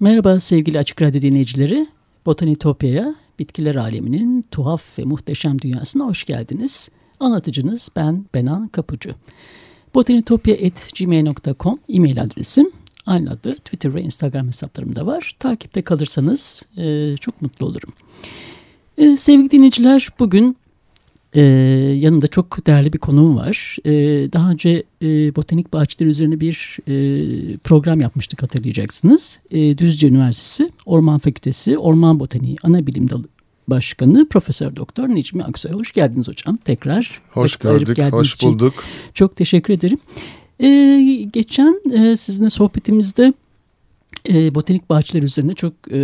Merhaba sevgili Açık Radyo dinleyicileri. Botanitopya'ya, bitkiler aleminin tuhaf ve muhteşem dünyasına hoş geldiniz. Anlatıcınız ben Benan Kapucu. botanitopya.gmail.com e-mail adresim. Aynı adı Twitter ve Instagram hesaplarımda var. Takipte kalırsanız e, çok mutlu olurum. E, sevgili dinleyiciler bugün ee, yanımda çok değerli bir konuğum var. Ee, daha önce e, botanik bahçeleri üzerine bir e, program yapmıştık hatırlayacaksınız. E, Düzce Üniversitesi Orman Fakültesi Orman Botaniği Ana Bilim Dalı Başkanı Profesör Doktor Necmi Aksoy. Hoş geldiniz hocam tekrar. Hoş gördük, hoş bulduk. Için. Çok teşekkür ederim. Ee, geçen e, sizinle sohbetimizde e, botanik bahçeler üzerine çok e,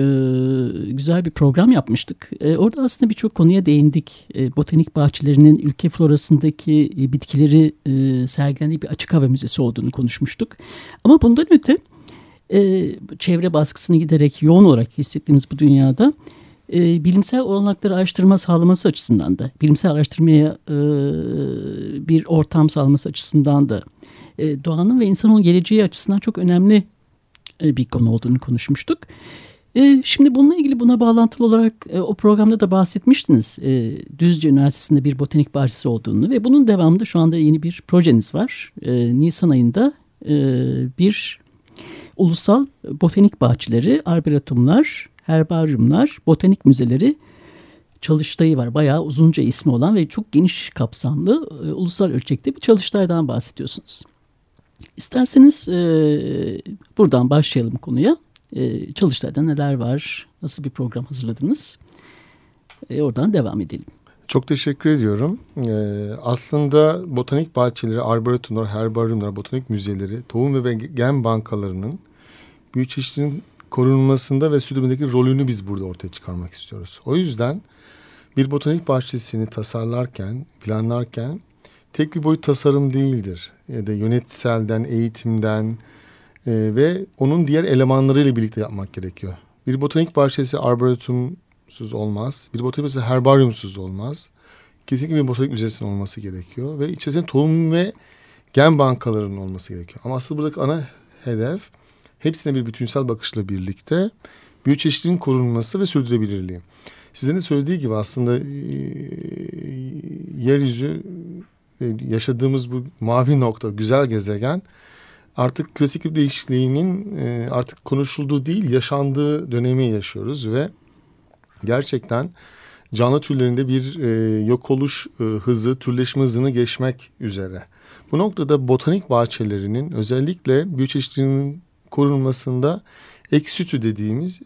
güzel bir program yapmıştık. E, orada aslında birçok konuya değindik. E, botanik bahçelerinin ülke florasındaki e, bitkileri e, sergilendiği bir açık hava müzesi olduğunu konuşmuştuk. Ama bundan öte e, çevre baskısını giderek yoğun olarak hissettiğimiz bu dünyada e, bilimsel olanakları araştırma sağlaması açısından da, bilimsel araştırmaya e, bir ortam sağlaması açısından da, e, doğanın ve insanın geleceği açısından çok önemli bir konu olduğunu konuşmuştuk. E, şimdi bununla ilgili buna bağlantılı olarak e, o programda da bahsetmiştiniz. Düzce Üniversitesi'nde bir botanik bahçesi olduğunu ve bunun devamında şu anda yeni bir projeniz var. Nisan ayında bir ulusal botanik bahçeleri, arboretumlar, herbaryumlar, botanik müzeleri çalıştayı var. Bayağı uzunca ismi olan ve çok geniş kapsamlı ulusal ölçekte bir çalıştaydan bahsediyorsunuz. İsterseniz e, buradan başlayalım konuya. E, Çalıştay'da neler var? Nasıl bir program hazırladınız? E, oradan devam edelim. Çok teşekkür ediyorum. Ee, aslında botanik bahçeleri, arboretumlar, herbaryumlar, botanik müzeleri, tohum ve gen bankalarının büyüçeşitliliğin korunmasında ve sürdürmedeki rolünü biz burada ortaya çıkarmak istiyoruz. O yüzden bir botanik bahçesini tasarlarken, planlarken tek bir boyut tasarım değildir. Ya da yönetselden, eğitimden e, ve onun diğer elemanlarıyla birlikte yapmak gerekiyor. Bir botanik bahçesi arboretumsuz olmaz. Bir botanik bahçesi herbaryumsuz olmaz. Kesinlikle bir botanik müzesinin olması gerekiyor. Ve içerisinde tohum ve gen bankalarının olması gerekiyor. Ama aslında buradaki ana hedef hepsine bir bütünsel bakışla birlikte biyoçeşitliliğin korunması ve sürdürülebilirliği. Sizin de söylediği gibi aslında e, yeryüzü yaşadığımız bu mavi nokta, güzel gezegen artık klasik iklim değişikliğinin e, artık konuşulduğu değil, yaşandığı dönemi yaşıyoruz ve gerçekten canlı türlerinde bir e, yok oluş hızı, türleşme hızını geçmek üzere. Bu noktada botanik bahçelerinin özellikle biyoçeşitliliğinin korunmasında eksütü dediğimiz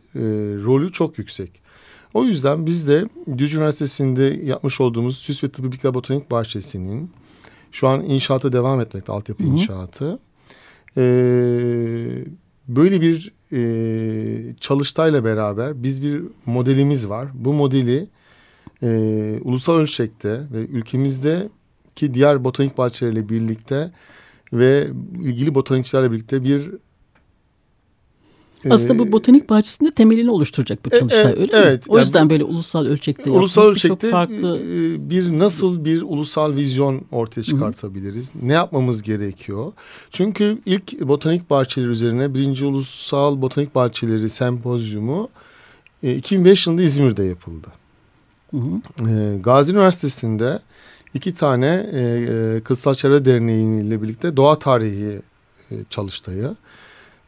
rolü çok yüksek. O yüzden biz de Düzce Üniversitesi'nde yapmış olduğumuz Süs ve Tıbbi Botanik Bahçesi'nin şu an inşaatı devam etmekte, altyapı Hı -hı. inşaatı. Ee, böyle bir e, çalıştayla beraber biz bir modelimiz var. Bu modeli e, ulusal ölçekte ve ülkemizdeki diğer botanik bahçeleriyle birlikte ve ilgili botanikçilerle birlikte bir aslında bu ee, botanik bahçesinde temelini oluşturacak bu e, çalıştay e, öyle evet, mi? O yani yüzden böyle ulusal ölçekte ulusal ölçekte farklı e, bir nasıl bir ulusal vizyon ortaya çıkartabiliriz? Hı. Ne yapmamız gerekiyor? Çünkü ilk botanik bahçeleri üzerine birinci ulusal botanik bahçeleri sempozyumu 2005 yılında İzmir'de yapıldı. Hı hı. Gazi Üniversitesi'nde iki tane e, Kırsal Çevre Derneği ile birlikte doğa tarihi çalıştayı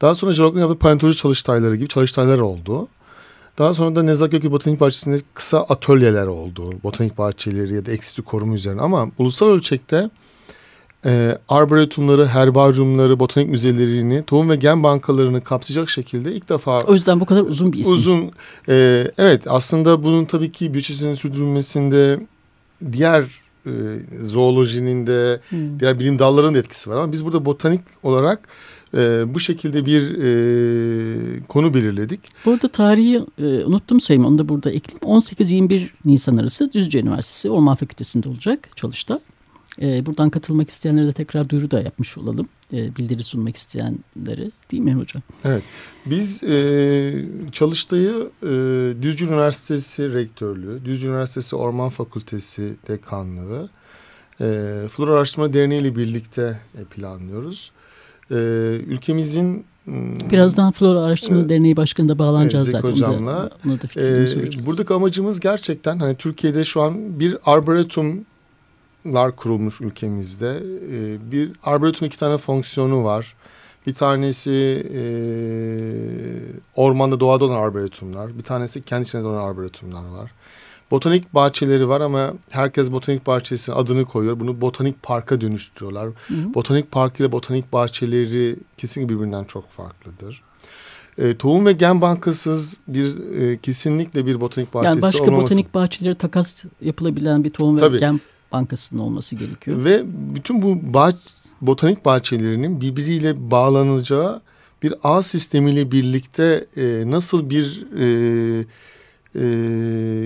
daha sonra jeologların yaptığı paleontoloji çalıştayları gibi çalıştaylar oldu. Daha sonra da Nezak Gökü Botanik Bahçesi'nde kısa atölyeler oldu. Botanik bahçeleri ya da eksitü koruma üzerine. Ama ulusal ölçekte e, arboretumları, herbaryumları, botanik müzelerini, tohum ve gen bankalarını kapsayacak şekilde ilk defa... O yüzden bu kadar uzun bir isim. Uzun, e, evet aslında bunun tabii ki biyoçeşitliliğin sürdürülmesinde diğer e, zoolojinin de hmm. diğer bilim dallarının da etkisi var ama biz burada botanik olarak e, bu şekilde bir e, konu belirledik. Burada tarihi e, unuttum sayayım onu da burada ekleyeyim. 18-21 Nisan arası Düzce Üniversitesi Orman Fakültesi'nde olacak çalışta. E, buradan katılmak isteyenlere de tekrar duyuru da yapmış olalım. E, bildiri sunmak isteyenlere değil mi hocam? Evet. Biz e, Çalıştay'ı e, Düzce Üniversitesi Rektörlüğü, Düzce Üniversitesi Orman Fakültesi Dekanlığı, e, Flora Araştırma Derneği ile birlikte e, planlıyoruz. E, ülkemizin hmm, Birazdan Flora Araştırma e, Derneği Başkanı da bağlanacağız evet, zaten. Hocamla. Ona da e, buradaki amacımız gerçekten hani Türkiye'de şu an bir arboretum lar kurulmuş ülkemizde. E, bir arboretum iki tane fonksiyonu var. Bir tanesi e, ormanda doğada olan arboretumlar. Bir tanesi kendi içinde olan arboretumlar var. Botanik bahçeleri var ama herkes botanik bahçesinin adını koyuyor. Bunu botanik parka dönüştürüyorlar. Hı hı. Botanik park ile botanik bahçeleri kesinlikle birbirinden çok farklıdır. E, tohum ve gen bankasız bir e, kesinlikle bir botanik bahçesi Yani başka olmaması. botanik bahçeleri takas yapılabilen bir tohum Tabii. ve gen bankasının olması gerekiyor. Ve bütün bu bah botanik bahçelerinin birbiriyle bağlanacağı bir ağ sistemiyle birlikte e, nasıl bir e, e,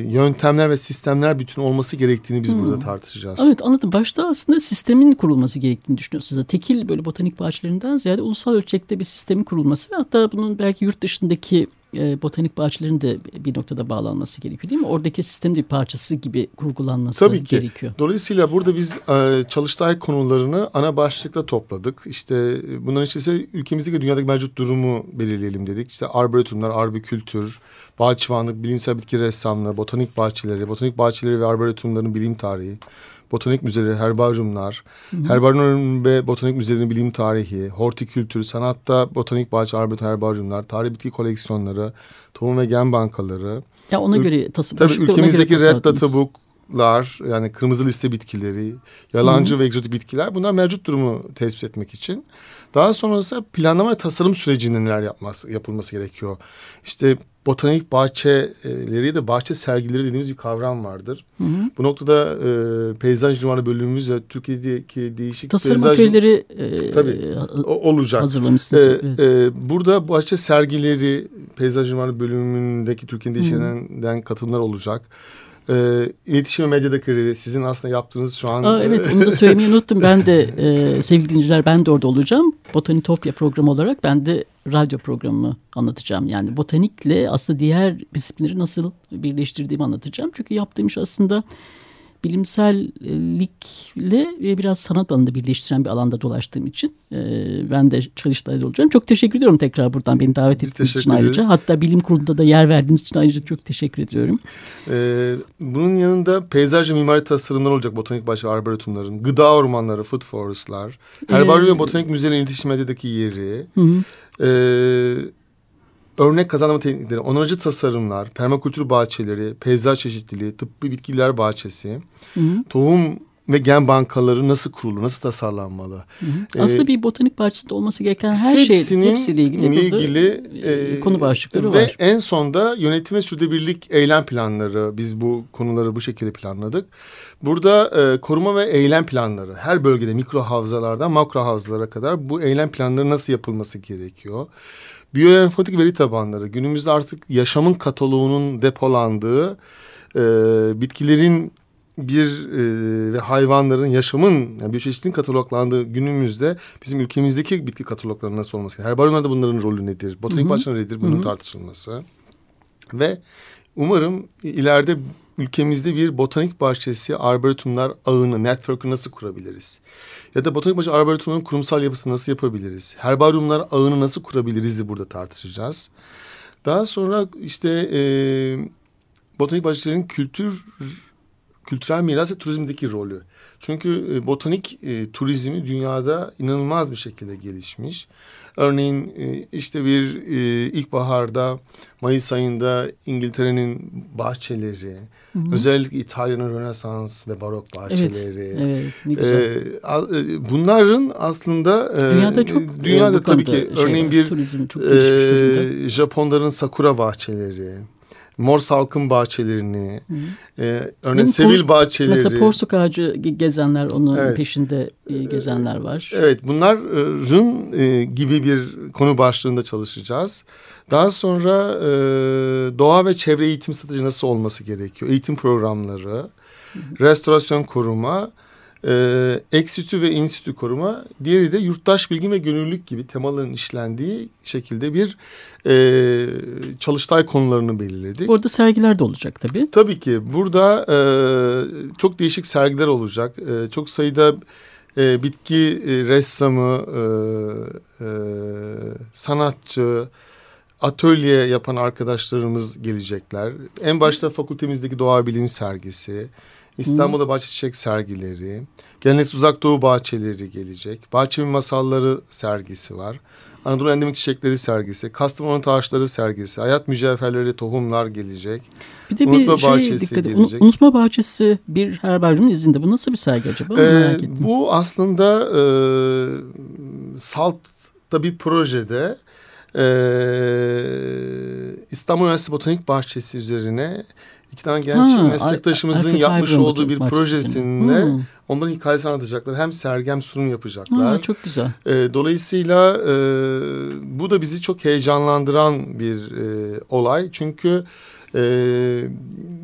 yöntemler ve sistemler bütün olması gerektiğini biz hmm. burada tartışacağız. Evet anladım. Başta aslında sistemin kurulması gerektiğini düşünüyorsunuz. Tekil böyle botanik bahçelerinden ziyade ulusal ölçekte bir sistemin kurulması ve hatta bunun belki yurt dışındaki e, botanik bahçelerin de bir noktada bağlanması gerekiyor değil mi? Oradaki sistemin bir parçası gibi kurgulanması Tabii ki. gerekiyor. Dolayısıyla burada biz e, çalıştay konularını ana başlıkta topladık. İşte e, bunların içerisinde ülkemizdeki dünyadaki mevcut durumu belirleyelim dedik. İşte arboretumlar, arbikültür, bahçıvanlık, bilimsel bitki ressamlığı, botanik bahçeleri, botanik bahçeleri ve arboretumların bilim tarihi, botanik müzeleri, herbaryumlar, herbaryumların ve botanik müzelerinin bilim tarihi, hortikültür, sanatta botanik bahçe, arboretum, herbaryumlar, tarih bitki koleksiyonları, tohum ve gen bankaları. Ya ona göre tasarım. Tabii ülkemizdeki red data book'lar yani kırmızı liste bitkileri, yalancı Hı-hı. ve egzotik bitkiler bunlar mevcut durumu tespit etmek için. Daha sonrasında planlama ve tasarım sürecinde neler yapması, yapılması gerekiyor. İşte botanik bahçeleri de bahçe sergileri dediğimiz bir kavram vardır. Hı hı. Bu noktada e, peyzaj numara bölümümüz ve Türkiye'deki değişik tasarım peyzaj... atölyeleri e, tabii, olacak. hazırlamışsınız. E, evet. e, burada bahçe sergileri peyzaj numara bölümündeki Türkiye'nin değişik katılımlar olacak e, iletişim ve medya kariyeri sizin aslında yaptığınız şu an. Aa, evet onu da söylemeyi unuttum. Ben de e, sevgili dinleyiciler ben de orada olacağım. Botanitopya programı olarak ben de radyo programı anlatacağım. Yani botanikle aslında diğer disiplinleri nasıl birleştirdiğimi anlatacağım. Çünkü yaptığım iş aslında bilimsellikle ve biraz sanat alanında birleştiren bir alanda dolaştığım için e, ben de çalıştayda olacağım. Çok teşekkür ediyorum tekrar buradan beni davet ettiğiniz için ayrıca. Hatta bilim kurulunda da yer verdiğiniz için ayrıca çok teşekkür ediyorum. Ee, bunun yanında peyzaj ve mimari tasarımlar olacak botanik bahçe arboretumların, gıda ormanları, food forestlar, herbaryum ee, ve botanik müzenin iletişim medyadaki yeri, hı hı. E, örnek kazanma teknikleri, onarıcı tasarımlar, permakültür bahçeleri, peyzaj çeşitliliği, tıbbi bitkiler bahçesi, hı tohum ve gen bankaları nasıl kurulur, nasıl tasarlanmalı? Hı hı. Ee, Aslında bir botanik bahçesinde olması gereken her şey hepsiyle ilgili, ilgili e, konu başlıkları ve var. Ve en sonda yönetim ve sürdürülebilirlik eylem planları. Biz bu konuları bu şekilde planladık. Burada e, koruma ve eylem planları her bölgede mikro havzalardan makro havzalara kadar bu eylem planları nasıl yapılması gerekiyor? Biyoinformatik veri tabanları günümüzde artık yaşamın kataloğunun depolandığı e, bitkilerin bir e, ve hayvanların yaşamın yani biyoçeşitliliğin kataloglandığı günümüzde bizim ülkemizdeki bitki kataloglarının nasıl olması gerekiyor? Herbaryumlarda bunların rolü nedir? Botanik bahçeleri nedir? Bunun Hı -hı. tartışılması. Ve umarım ileride ülkemizde bir botanik bahçesi arboretumlar ağını, network'ü nasıl kurabiliriz? Ya da botanik bahçe arboretumunun kurumsal yapısını nasıl yapabiliriz? Herbaryumlar ağını nasıl kurabiliriz burada tartışacağız. Daha sonra işte e, botanik bahçelerin kültür kültürel miras ve turizmdeki rolü. Çünkü e, botanik e, turizmi dünyada inanılmaz bir şekilde gelişmiş. Örneğin e, işte bir e, ilkbaharda Mayıs ayında İngiltere'nin bahçeleri, hı hı. özellikle İtalya'nın Rönesans ve Barok bahçeleri. Evet, evet ne güzel. E, bunların aslında dünyada çok dünyada tabii ki şey örneğin bir turizm çok e, Japonların sakura bahçeleri mor salkım bahçelerini, e, örneğin sevil bahçeleri. Mesela porsuk ağacı gezenler, onun evet. peşinde e, gezenler var. Evet, bunların e, gibi bir konu başlığında çalışacağız. Daha sonra e, doğa ve çevre eğitim strateji nasıl olması gerekiyor? Eğitim programları, restorasyon koruma e, ekstitü ve institü koruma. Diğeri de yurttaş bilgi ve gönüllülük gibi temaların işlendiği şekilde bir e, çalıştay konularını belirledik. Orada sergiler de olacak tabii. Tabii ki. Burada e, çok değişik sergiler olacak. E, çok sayıda e, bitki e, ressamı, e, e, sanatçı, atölye yapan arkadaşlarımız gelecekler. En başta fakültemizdeki doğa bilim sergisi, İstanbul'da bahçe çiçek sergileri, geleneksel uzak doğu bahçeleri gelecek. Bahçemin masalları sergisi var. Anadolu endemik çiçekleri sergisi, Kastamonu taşları sergisi, hayat mücevherleri, tohumlar gelecek. Bir de unutma bir şey bahçesi dikkat gelecek. Unutma bahçesi bir herbaryumun izinde. Bu nasıl bir sergi acaba? Ee, bu aslında e, Salt'ta bir projede e, İstanbul Üniversitesi Botanik Bahçesi üzerine iki tane genç ha, meslektaşımızın yapmış olduğu bir projesinde hmm. onların hikayesini anlatacaklar. Hem sergi hem sunum yapacaklar. Ha, çok güzel. E, dolayısıyla e, bu da bizi çok heyecanlandıran bir e, olay. Çünkü e,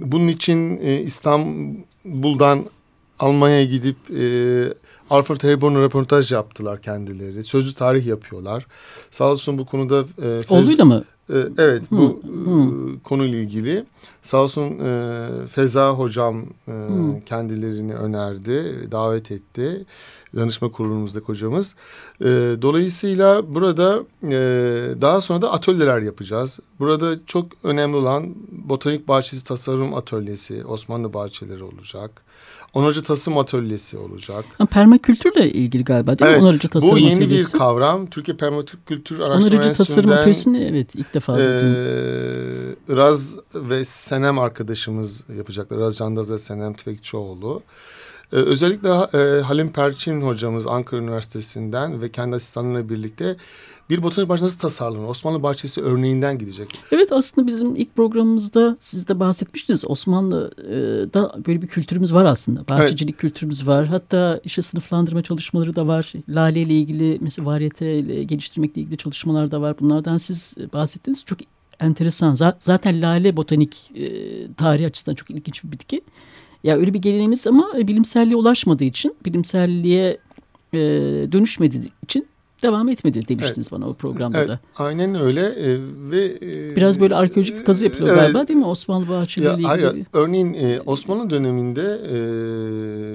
bunun için e, İstanbul'dan Almanya'ya gidip e, Alfred Hayborn'a röportaj yaptılar kendileri. Sözlü tarih yapıyorlar. Sağ olsun bu konuda... E, Fez... Oğluyla mı? E, evet bu hmm. Konuyla ilgili sağ olsun e, Feza hocam e, hmm. kendilerini önerdi, davet etti. Danışma kurulumuzdaki hocamız. Dolayısıyla burada daha sonra da atölyeler yapacağız. Burada çok önemli olan Botanik Bahçesi Tasarım Atölyesi, Osmanlı Bahçeleri olacak. Onarıcı tasarım atölyesi olacak. Ha, permakültürle ilgili galiba değil evet, mi? Onarıcı tasarım Bu yeni atölyesi. bir kavram. Türkiye Permakültür Araştırma Onarıcı tasarım atölyesini evet ilk defa e, Iraz ve Senem arkadaşımız yapacaklar. Iraz Candaz ve Senem Tüfekçioğlu. Ee, özellikle e, Halim Perçin hocamız Ankara Üniversitesi'nden ve kendi asistanlarıyla birlikte bir botanik bahçe nasıl tasarlanır? Osmanlı bahçesi örneğinden gidecek. Evet aslında bizim ilk programımızda siz de bahsetmiştiniz. Osmanlı'da böyle bir kültürümüz var aslında. Bahçecilik evet. kültürümüz var. Hatta işte sınıflandırma çalışmaları da var. Lale ile ilgili mesela variyete ile geliştirmekle ilgili çalışmalar da var. Bunlardan siz bahsettiniz. Çok enteresan. Zaten lale botanik e, tarihi açısından çok ilginç bir bitki. Ya öyle bir geleneğimiz ama bilimselliğe ulaşmadığı için, bilimselliğe e, dönüşmediği için devam etmedi demiştiniz evet. bana o programda evet, da. Aynen öyle e, ve e, biraz böyle arkeolojik kazı yapılıyor evet, galiba değil mi Osmanlı bahçeleriyle ilgili? Hayır, örneğin e, Osmanlı döneminde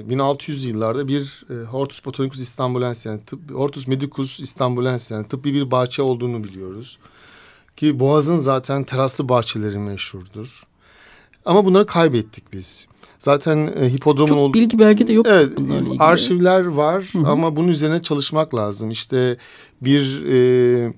e, 1600 yıllarda bir e, Hortus Botanicus İstanbulensis yani tıp, Hortus Medicus İstanbulensis yani tıbbi bir bahçe olduğunu biliyoruz. Ki Boğaz'ın zaten teraslı bahçeleri meşhurdur. Ama bunları kaybettik biz. Zaten e, hipodromun... Çok bilgi belge de yok. Evet arşivler var Hı -hı. ama bunun üzerine çalışmak lazım. İşte bir e,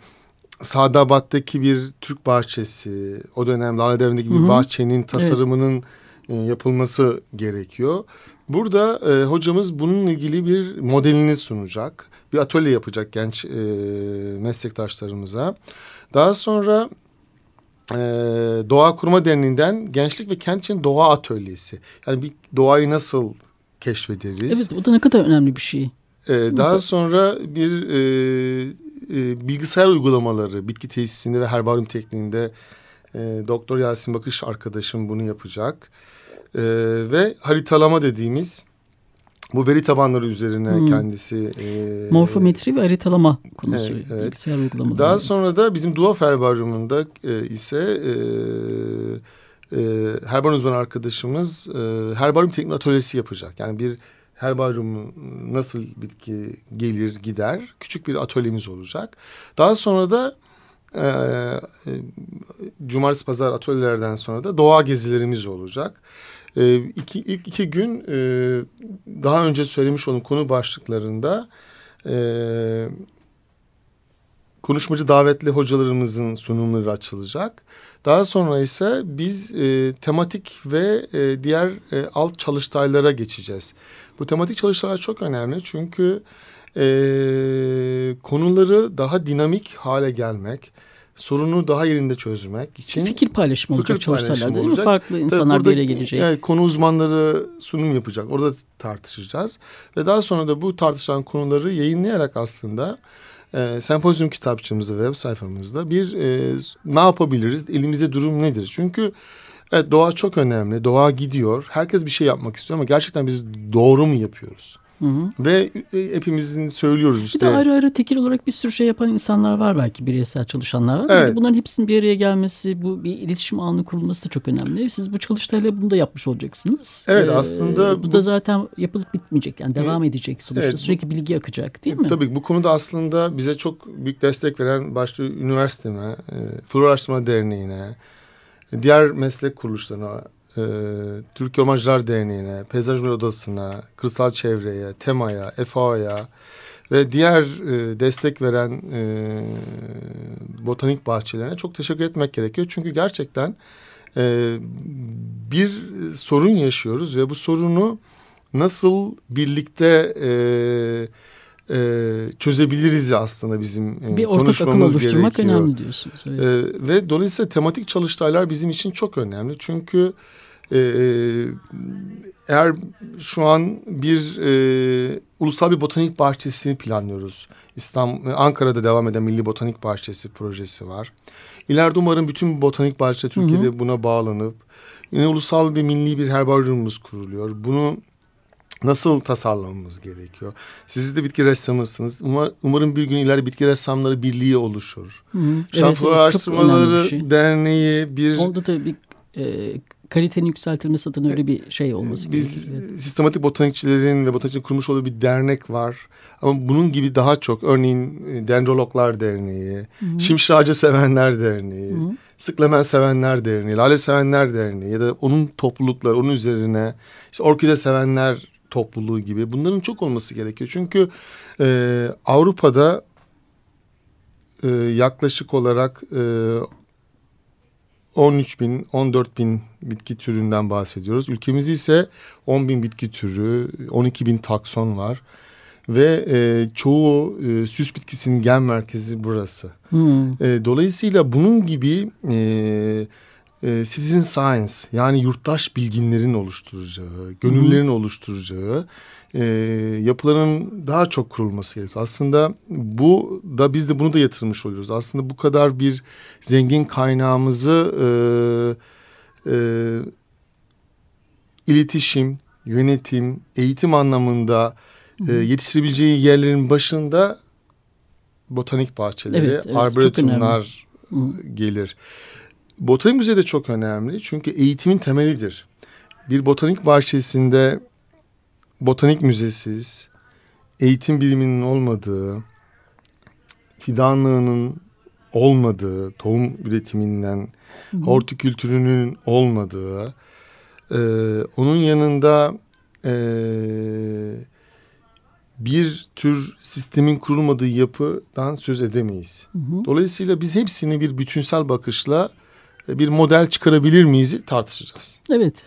Sadabat'taki bir Türk bahçesi, o dönem Lale Devri'ndeki bir bahçenin tasarımının evet. yapılması gerekiyor. Burada e, hocamız bununla ilgili bir modelini sunacak. Bir atölye yapacak genç e, meslektaşlarımıza. Daha sonra e, Doğa Kurma Derneği'nden Gençlik ve Kent için Doğa Atölyesi. Yani bir doğayı nasıl keşfederiz? Evet bu da ne kadar önemli bir şey. E, daha sonra bir e, e, bilgisayar uygulamaları bitki tesisinde ve herbaryum tekniğinde e, Doktor Yasin Bakış arkadaşım bunu yapacak. E, ve haritalama dediğimiz bu veri tabanları üzerine hmm. kendisi... E, Morfometri ve haritalama konusu evet, evet. bilgisayar uygulamaları. Daha sonra da bizim Dua Herbaryumunda e, ise e, e, herbaryum uzmanı arkadaşımız e, herbaryum teknik atölyesi yapacak. Yani bir herbaryum nasıl bitki gelir gider küçük bir atölyemiz olacak. Daha sonra da e, e, cumartesi pazar atölyelerden sonra da doğa gezilerimiz olacak. E, iki, ilk iki gün e, daha önce söylemiş olduğum konu başlıklarında e, konuşmacı davetli hocalarımızın sunumları açılacak. Daha sonra ise biz e, tematik ve e, diğer e, alt çalıştaylara geçeceğiz. Bu tematik çalıştaylar çok önemli çünkü e, konuları daha dinamik hale gelmek, sorunu daha yerinde çözmek için fikir paylaşımı olacak çalıştaylar değil mi? Farklı insanlar burada, bir yere gelecek. Evet, konu uzmanları sunum yapacak. Orada tartışacağız ve daha sonra da bu tartışılan konuları yayınlayarak aslında e, sempozyum kitapçığımızda web sayfamızda bir e, ne yapabiliriz? Elimizde durum nedir? Çünkü evet, doğa çok önemli. Doğa gidiyor. Herkes bir şey yapmak istiyor ama gerçekten biz doğru mu yapıyoruz? Hı hı. Ve e, hepimizin söylüyoruz işte. Bir de ayrı ayrı tekil olarak bir sürü şey yapan insanlar var belki bireysel çalışanlar var. Evet. Bunların hepsinin bir araya gelmesi, bu bir iletişim ağını kurulması da çok önemli. Siz bu çalıştayla bunu da yapmış olacaksınız. Evet ee, aslında. Bu, bu da zaten yapılıp bitmeyecek yani devam e, edecek sonuçta. Evet, Sürekli bilgi akacak değil mi? Tabii bu konuda aslında bize çok büyük destek veren başta üniversiteme, e, Flora Araştırma Derneği'ne, diğer meslek kuruluşlarına e, Türkiye Ormancılar Derneği'ne, Peyzaj Odası'na, Kırsal Çevre'ye, TEMA'ya, EFA'ya ve diğer e, destek veren e, botanik bahçelerine çok teşekkür etmek gerekiyor. Çünkü gerçekten e, bir sorun yaşıyoruz ve bu sorunu nasıl birlikte e, e, çözebiliriz aslında bizim e, bir ortak akıl oluşturmak gerekiyor. önemli diyorsunuz. Evet. E, ve dolayısıyla tematik çalıştaylar bizim için çok önemli. Çünkü ee, eğer şu an bir e, ulusal bir botanik bahçesini planlıyoruz. İstanbul, Ankara'da devam eden Milli Botanik Bahçesi projesi var. İleride umarım bütün botanik bahçe Türkiye'de hı hı. buna bağlanıp yine ulusal bir milli bir herbaryumumuz kuruluyor. Bunu nasıl tasarlamamız gerekiyor? Siz de bitki ressamısınız. Umar, umarım bir gün ileride bitki ressamları birliği oluşur. Şanflora evet, Araştırmaları şey. Derneği bir... Oldu tabii e, kalitenin yükseltilmesi adına öyle bir şey olması Biz gerekiyor. sistematik botanikçilerin ve botanikçilerin kurmuş olduğu bir dernek var. Ama bunun gibi daha çok örneğin e, Dendrologlar Derneği, Hı-hı. Şimşir Ağacı Sevenler Derneği, Hı-hı. Sıklemen Sevenler Derneği, Lale Sevenler Derneği ya da onun toplulukları, onun üzerine işte Orkide Sevenler topluluğu gibi bunların çok olması gerekiyor. Çünkü e, Avrupa'da e, yaklaşık olarak e, 13 bin, 14 bin bitki türünden bahsediyoruz. Ülkemizde ise 10 bin bitki türü, 12 bin takson var. Ve e, çoğu e, süs bitkisinin gen merkezi burası. Hmm. E, dolayısıyla bunun gibi e, e, citizen science yani yurttaş bilginlerin oluşturacağı, gönüllerin hmm. oluşturacağı e, yapıların daha çok kurulması gerekiyor. Aslında bu da biz de bunu da yatırmış oluyoruz. Aslında bu kadar bir zengin kaynağımızı e, e, iletişim, yönetim, eğitim anlamında e, yetiştirebileceği yerlerin başında botanik bahçeleri, evet, evet, arboretumlar gelir. Botanik müze de çok önemli çünkü eğitimin temelidir. Bir botanik bahçesinde botanik müzesiz, eğitim biliminin olmadığı, fidanlığının olmadığı, tohum üretiminden, Hı. hortikültürünün olmadığı, e, onun yanında e, bir tür sistemin kurulmadığı yapıdan söz edemeyiz. Hı hı. Dolayısıyla biz hepsini bir bütünsel bakışla bir model çıkarabilir miyiz tartışacağız. Evet.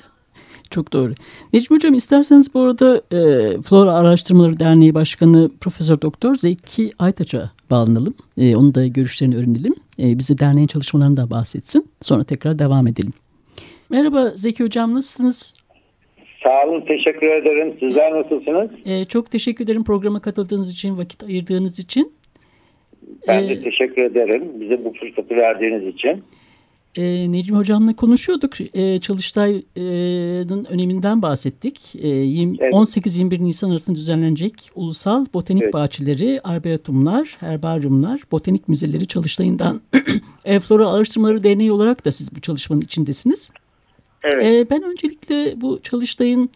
Çok doğru. Necmi Hocam isterseniz bu arada e, Flora Araştırmaları Derneği Başkanı Profesör Doktor Zeki Aytaç'a bağlanalım. E, onun da görüşlerini öğrenelim. E, bize derneğin çalışmalarını da bahsetsin. Sonra tekrar devam edelim. Merhaba Zeki Hocam nasılsınız? Sağ olun, teşekkür ederim. Sizler nasılsınız? E, çok teşekkür ederim programa katıldığınız için, vakit ayırdığınız için. Ben de ee, teşekkür ederim bize bu fırsatı verdiğiniz için e, Necmi Hocam'la konuşuyorduk. E, Çalıştay'ın öneminden bahsettik. E, evet. 18-21 Nisan arasında düzenlenecek Ulusal Botanik evet. Bahçeleri, Arboretumlar, Herbaryumlar, Botanik Müzeleri Çalıştay'ından e, Flora Araştırmaları Derneği olarak da siz bu çalışmanın içindesiniz. Evet. E, ben öncelikle bu Çalıştay'ın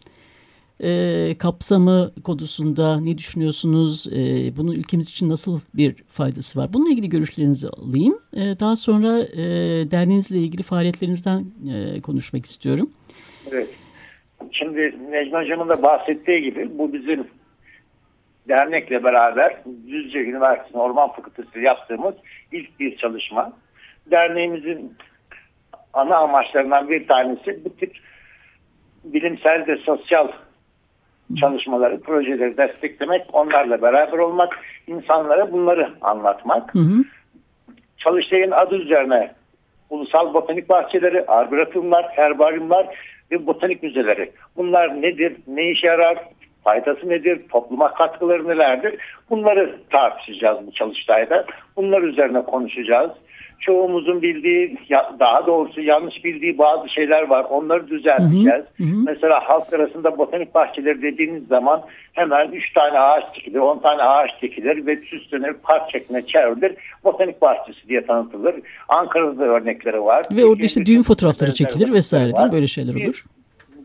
e, kapsamı konusunda ne düşünüyorsunuz? E, bunun ülkemiz için nasıl bir faydası var? Bununla ilgili görüşlerinizi alayım. E, daha sonra e, derneğinizle ilgili faaliyetlerinizden e, konuşmak istiyorum. Evet. Şimdi Necmi Hocam'ın da bahsettiği gibi bu bizim dernekle beraber Düzce Üniversitesi Orman Fakültesi yaptığımız ilk bir çalışma. Derneğimizin ana amaçlarından bir tanesi bu tip bilimsel ve sosyal çalışmaları, projeleri desteklemek, onlarla beraber olmak, insanlara bunları anlatmak. Hı hı. Çalıştay'ın adı üzerine ulusal botanik bahçeleri, arboretumlar, herbaryumlar ve botanik müzeleri. Bunlar nedir, ne işe yarar, faydası nedir, topluma katkıları nelerdir? Bunları tartışacağız bu çalıştayda. Bunlar üzerine konuşacağız çoğumuzun bildiği daha doğrusu yanlış bildiği bazı şeyler var. Onları düzelteceğiz. Hı hı. Mesela halk arasında botanik bahçeleri dediğiniz zaman hemen 3 tane ağaç dikilir, 10 tane ağaç dikilir ve süslenir, park şeklinde çevrilir. Botanik bahçesi diye tanıtılır. Ankara'da da örnekleri var. Ve orada işte düğün fotoğrafları çekilir vesaire değil mi? Böyle şeyler olur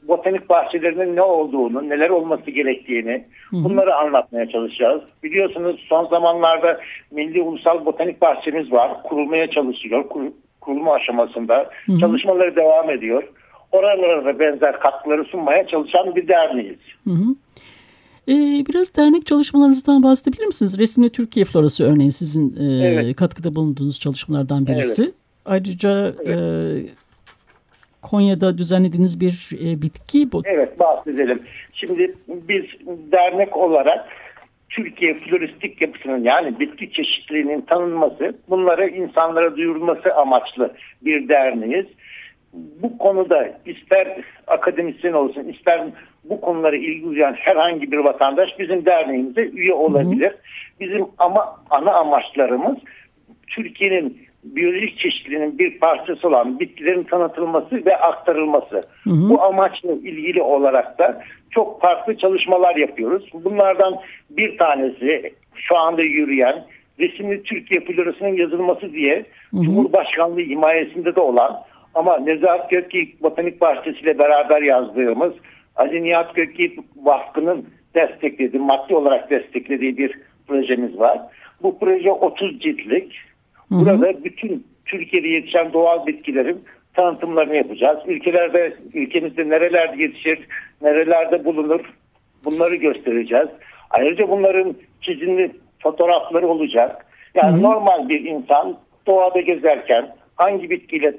botanik bahçelerinin ne olduğunu, neler olması gerektiğini bunları anlatmaya çalışacağız. Biliyorsunuz son zamanlarda Milli Ulusal Botanik Bahçemiz var. Kurulmaya çalışıyor. Kur, kurulma aşamasında. Hı-hı. Çalışmaları devam ediyor. Oralara da benzer katkıları sunmaya çalışan bir derneğiz. Hı-hı. Ee, biraz dernek çalışmalarınızdan bahsedebilir misiniz? Resimli Türkiye Florası örneğin sizin e, evet. katkıda bulunduğunuz çalışmalardan birisi. Evet. Ayrıca evet. E, Konya'da düzenlediğiniz bir e, bitki bu. Evet bahsedelim. Şimdi biz dernek olarak Türkiye floristik yapısının yani bitki çeşitliliğinin tanınması, bunları insanlara duyurulması amaçlı bir derneğiz. Bu konuda ister akademisyen olsun, ister bu konulara ilgi duyan herhangi bir vatandaş bizim derneğimize üye olabilir. Hı hı. Bizim ama ana amaçlarımız Türkiye'nin biyolojik çeşitliliğinin bir parçası olan bitkilerin tanıtılması ve aktarılması. Hı hı. Bu amaçla ilgili olarak da çok farklı çalışmalar yapıyoruz. Bunlardan bir tanesi şu anda yürüyen resimli Türkiye florasının yazılması diye hı hı. Cumhurbaşkanlığı himayesinde de olan ama Nezahat Gökgeyik Botanik Bahçesi ile beraber yazdığımız Ali Nihat Gökgeyik Vakfı'nın desteklediği, maddi olarak desteklediği bir projemiz var. Bu proje 30 ciltlik Burada bütün Türkiye'de yetişen doğal bitkilerin tanıtımlarını yapacağız. Ülkelerde, ülkemizde nerelerde yetişir, nerelerde bulunur bunları göstereceğiz. Ayrıca bunların çizimli fotoğrafları olacak. Yani hı hı. normal bir insan doğada gezerken hangi bitkiyle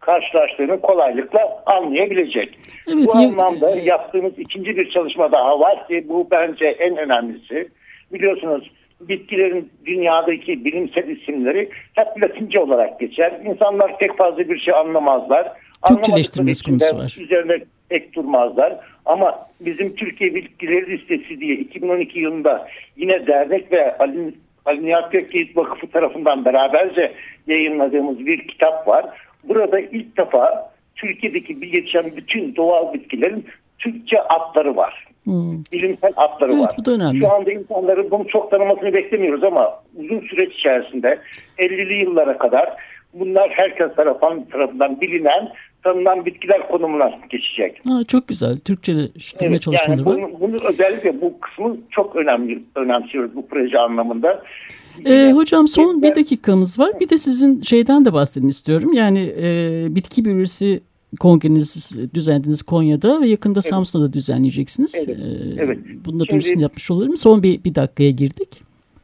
karşılaştığını kolaylıkla anlayabilecek. Evet, bu ya... anlamda yaptığımız ikinci bir çalışma daha var ki bu bence en önemlisi. Biliyorsunuz bitkilerin dünyadaki bilimsel isimleri hep Latince olarak geçer. İnsanlar pek fazla bir şey anlamazlar. Türkçeleştirmesi konusu var. Üzerine pek durmazlar. Ama bizim Türkiye Bitkileri Listesi diye 2012 yılında yine dernek ve Ali, Ali Nihat Gökyiğit Vakıfı tarafından beraberce yayınladığımız bir kitap var. Burada ilk defa Türkiye'deki yetişen bütün doğal bitkilerin Türkçe adları var. Hmm. Bilimsel adları evet, var. Bu da önemli. Şu anda insanların bunu çok tanımasını beklemiyoruz ama uzun süreç içerisinde 50'li yıllara kadar bunlar herkes tarafından, tarafından bilinen tanınan bitkiler konumuna geçecek. Ha, çok güzel. Türkçeleştirme evet, çalışmaları yani bunu, bunu özellikle bu kısmı çok önemli önemsiyoruz bu proje anlamında. Ee, hocam son bir dakikamız var. Bir de sizin şeyden de bahsedin istiyorum. Yani e, bitki biyolojisi kongreniz düzenlediniz Konya'da ve yakında evet. Samsun'da da düzenleyeceksiniz. Evet. Ee, evet. Bunu da duyurusunu yapmış olurum. Son bir, bir dakikaya girdik.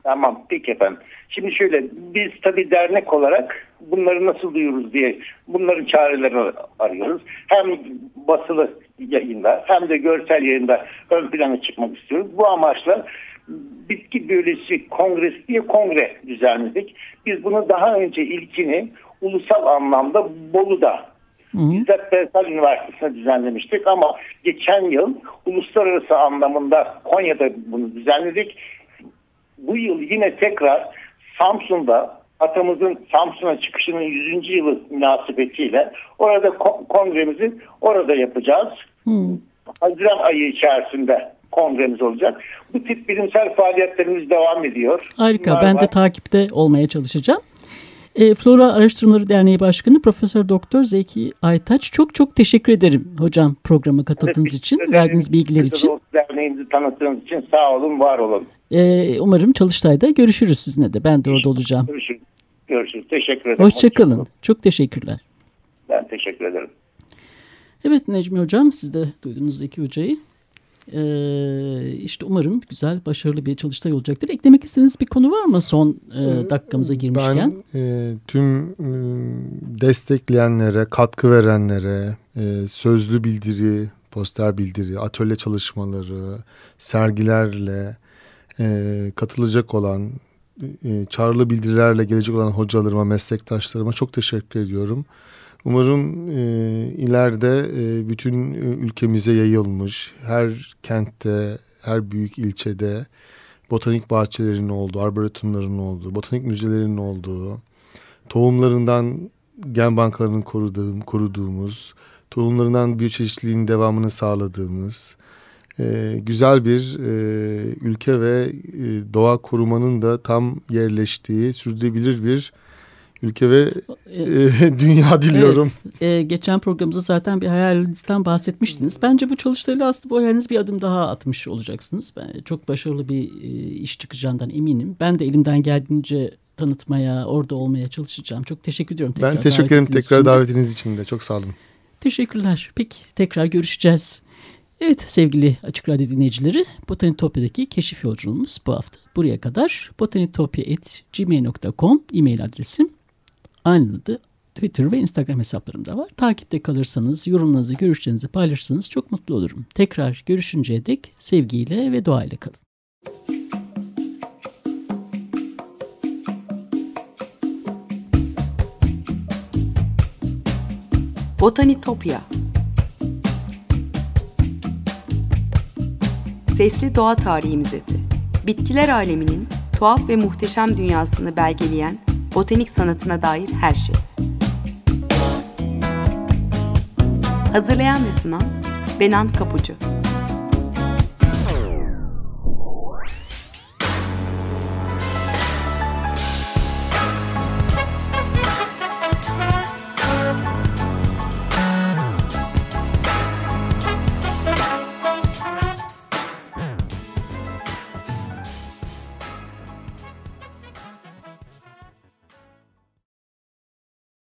Tamam peki efendim. Şimdi şöyle biz tabii dernek olarak bunları nasıl duyuruz diye bunların çarelerini arıyoruz. Hem basılı yayında hem de görsel yayında ön plana çıkmak istiyoruz. Bu amaçla bitki biyolojisi kongresi diye kongre düzenledik. Biz bunu daha önce ilkini ulusal anlamda Bolu'da Bizzat Bersal Üniversitesi'ne düzenlemiştik ama geçen yıl uluslararası anlamında Konya'da bunu düzenledik. Bu yıl yine tekrar Samsun'da atamızın Samsun'a çıkışının 100. yılı münasebetiyle orada kongremizi orada yapacağız. Hmm. Haziran ayı içerisinde kongremiz olacak. Bu tip bilimsel faaliyetlerimiz devam ediyor. Harika. Bunlar ben var. de takipte olmaya çalışacağım. E, Flora Araştırmaları Derneği Başkanı Profesör Doktor Zeki Aytaç çok çok teşekkür ederim hocam programa katıldığınız evet, için, verdiğiniz bilgiler için. Derneğimizi tanıttığınız için sağ olun, var olun. E, umarım Çalıştay'da görüşürüz sizinle de. Ben de orada olacağım. Görüşürüz. Görüşürüz. Teşekkür ederim. Hoşçakalın. Hoşça çok teşekkürler. Ben teşekkür ederim. Evet Necmi Hocam siz de duydunuz Zeki Hoca'yı. Ee, işte umarım güzel, başarılı bir çalıştay olacaktır. Eklemek istediğiniz bir konu var mı son e, dakikamıza girmişken? Ben e, tüm e, destekleyenlere, katkı verenlere, e, sözlü bildiri, poster bildiri, atölye çalışmaları, sergilerle e, katılacak olan, e, çağrılı bildirilerle gelecek olan hocalarıma, meslektaşlarıma çok teşekkür ediyorum. Umarım e, ileride e, bütün ülkemize yayılmış, her kentte, her büyük ilçede botanik bahçelerinin olduğu, arboretumların olduğu, botanik müzelerinin olduğu, tohumlarından gen bankalarının koruduğum, koruduğumuz, tohumlarından biyoçeşitliliğin devamını sağladığımız e, güzel bir e, ülke ve e, doğa korumanın da tam yerleştiği sürdürülebilir bir ülke ve e, dünya diliyorum. Evet, e, geçen programımızda zaten bir hayalinizden bahsetmiştiniz. Bence bu çalıştayla aslında bu hayaliniz bir adım daha atmış olacaksınız. Ben çok başarılı bir e, iş çıkacağından eminim. Ben de elimden geldiğince tanıtmaya, orada olmaya çalışacağım. Çok teşekkür ediyorum. Tekrar ben teşekkür ederim tekrar için davetiniz için de. Çok sağ olun. Teşekkürler. Peki tekrar görüşeceğiz. Evet sevgili Açık Radyo dinleyicileri Botanitopya'daki keşif yolculuğumuz bu hafta buraya kadar. botanitopya.gmail.com e-mail adresim. Aynı adı Twitter ve Instagram hesaplarımda var. Takipte kalırsanız, yorumlarınızı, görüşlerinizi paylaşırsanız çok mutlu olurum. Tekrar görüşünceye dek sevgiyle ve doğayla kalın. Botanitopya Sesli Doğa Tarihi Müzesi Bitkiler aleminin tuhaf ve muhteşem dünyasını belgeleyen botanik sanatına dair her şey. Hazırlayan ve sunan Benan Kapucu